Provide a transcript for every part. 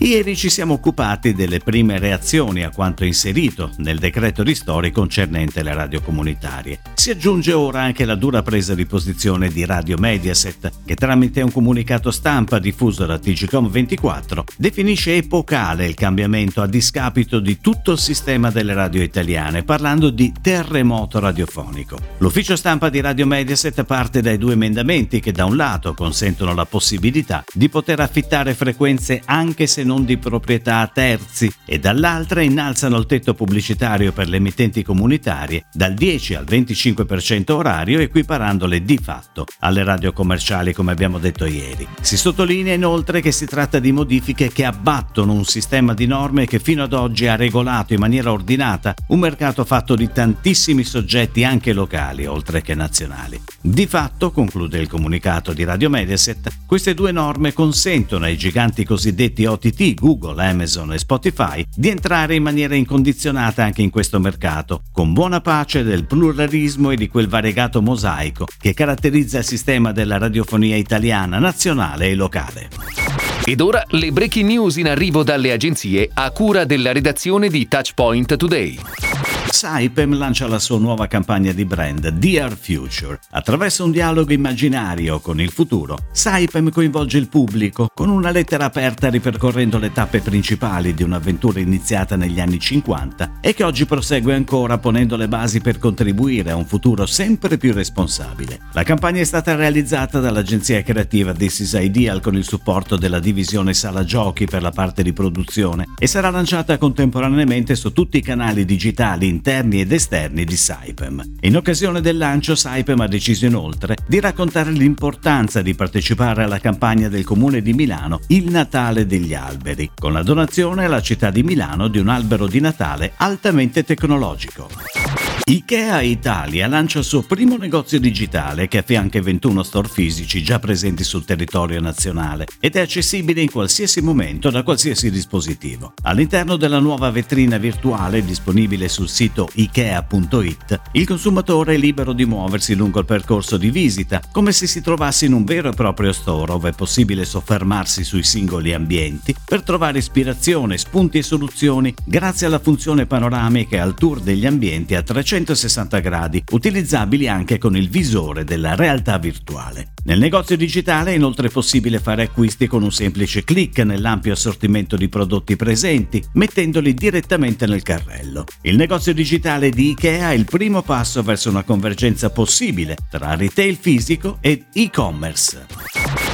Ieri ci siamo occupati delle prime reazioni a quanto inserito nel decreto ristori concernente le radio comunitarie. Si aggiunge ora anche la dura presa di posizione di Radio Mediaset, che tramite un comunicato stampa diffuso da TGCOM 24 definisce epocale il cambiamento a discapito di tutto il sistema delle radio italiane, parlando di terremoto radiofonico. L'ufficio stampa di Radio Mediaset parte dai due emendamenti che da un lato consentono la possibilità di poter affittare frequenze anche se non di proprietà a terzi e dall'altra innalzano il tetto pubblicitario per le emittenti comunitarie dal 10 al 25% orario equiparandole di fatto alle radio commerciali come abbiamo detto ieri. Si sottolinea inoltre che si tratta di modifiche che abbattono un sistema di norme che fino ad oggi ha regolato in maniera ordinata un mercato fatto di tantissimi soggetti anche locali oltre che nazionali. Di fatto, conclude il comunicato di Radio Mediaset, queste due norme consentono ai giganti cosiddetti OTT Google, Amazon e Spotify di entrare in maniera incondizionata anche in questo mercato, con buona pace del pluralismo e di quel variegato mosaico che caratterizza il sistema della radiofonia italiana, nazionale e locale. Ed ora le breaking news in arrivo dalle agenzie a cura della redazione di Touchpoint Today. Saipem lancia la sua nuova campagna di brand Dear Future. Attraverso un dialogo immaginario con il futuro, Saipem coinvolge il pubblico con una lettera aperta ripercorrendo le tappe principali di un'avventura iniziata negli anni 50 e che oggi prosegue ancora ponendo le basi per contribuire a un futuro sempre più responsabile. La campagna è stata realizzata dall'agenzia creativa This is Ideal con il supporto della divisione Sala Giochi per la parte di produzione e sarà lanciata contemporaneamente su tutti i canali digitali interni ed esterni di Saipem. In occasione del lancio Saipem ha deciso inoltre di raccontare l'importanza di partecipare alla campagna del comune di Milano Il Natale degli alberi, con la donazione alla città di Milano di un albero di Natale altamente tecnologico. IKEA Italia lancia il suo primo negozio digitale che affianca i 21 store fisici già presenti sul territorio nazionale ed è accessibile in qualsiasi momento da qualsiasi dispositivo. All'interno della nuova vetrina virtuale disponibile sul sito ikea.it, il consumatore è libero di muoversi lungo il percorso di visita, come se si trovasse in un vero e proprio store dove è possibile soffermarsi sui singoli ambienti per trovare ispirazione, spunti e soluzioni grazie alla funzione panoramica e al tour degli ambienti a 360 360 gradi, utilizzabili anche con il visore della realtà virtuale. Nel negozio digitale è inoltre possibile fare acquisti con un semplice clic nell'ampio assortimento di prodotti presenti, mettendoli direttamente nel carrello. Il negozio digitale di IKEA è il primo passo verso una convergenza possibile tra retail fisico ed e-commerce.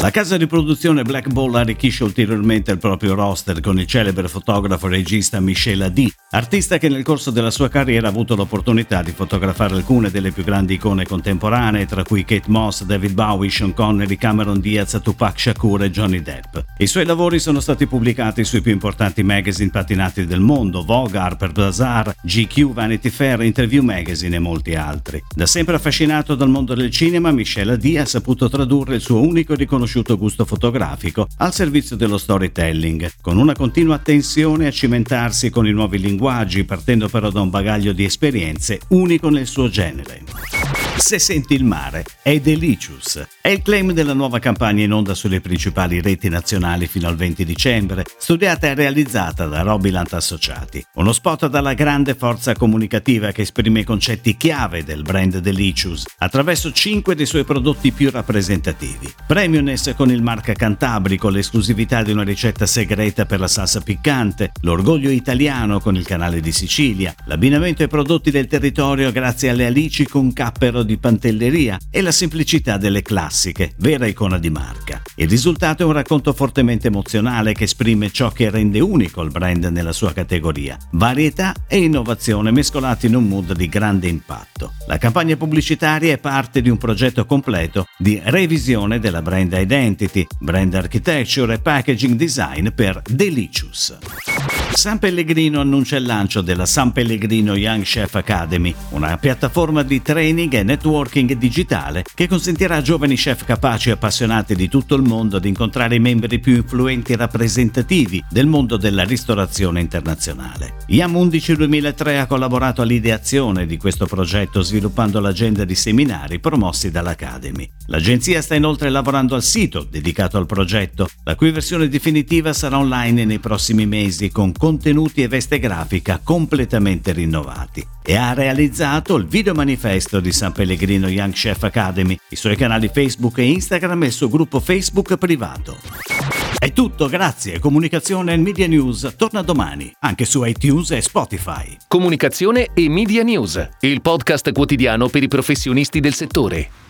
La casa di produzione Black Ball arricchisce ulteriormente il proprio roster con il celebre fotografo e regista Michel Adi, artista che nel corso della sua carriera ha avuto l'opportunità di fotografare alcune delle più grandi icone contemporanee, tra cui Kate Moss, David Bowie, Sean Connery, Cameron Diaz, Tupac Shakur e Johnny Depp. I suoi lavori sono stati pubblicati sui più importanti magazine patinati del mondo, Vogue, Harper Bazaar, GQ, Vanity Fair, Interview Magazine e molti altri. Da sempre affascinato dal mondo del cinema, Michel Adi ha saputo tradurre il suo unico riconoscimento riconosciuto gusto fotografico al servizio dello storytelling, con una continua attenzione a cimentarsi con i nuovi linguaggi, partendo però da un bagaglio di esperienze unico nel suo genere. Se senti il mare, è Delicious. È il claim della nuova campagna in onda sulle principali reti nazionali fino al 20 dicembre, studiata e realizzata da Robilant Associati. Uno spot dalla grande forza comunicativa che esprime i concetti chiave del brand Delicious attraverso cinque dei suoi prodotti più rappresentativi. Premiumness con il marca Cantabrico, l'esclusività di una ricetta segreta per la salsa piccante, l'orgoglio italiano con il canale di Sicilia, l'abbinamento ai prodotti del territorio grazie alle alici con cappero di pantelleria e la semplicità delle classiche, vera icona di marca. Il risultato è un racconto fortemente emozionale che esprime ciò che rende unico il brand nella sua categoria, varietà e innovazione mescolati in un mood di grande impatto. La campagna pubblicitaria è parte di un progetto completo di revisione della brand identity, brand architecture e packaging design per Delicious. San Pellegrino annuncia il lancio della San Pellegrino Young Chef Academy, una piattaforma di training e networking digitale che consentirà a giovani chef capaci e appassionati di tutto il mondo di incontrare i membri più influenti e rappresentativi del mondo della ristorazione internazionale. IAM 11 2003 ha collaborato all'ideazione di questo progetto sviluppando l'agenda di seminari promossi dall'Academy. L'agenzia sta inoltre lavorando al sito dedicato al progetto, la cui versione definitiva sarà online nei prossimi mesi con contenuti e veste grafica completamente rinnovati e ha realizzato il video manifesto di San Pellegrino Young Chef Academy, i suoi canali Facebook e Instagram e il suo gruppo Facebook privato. È tutto, grazie. Comunicazione e Media News torna domani, anche su iTunes e Spotify. Comunicazione e Media News, il podcast quotidiano per i professionisti del settore.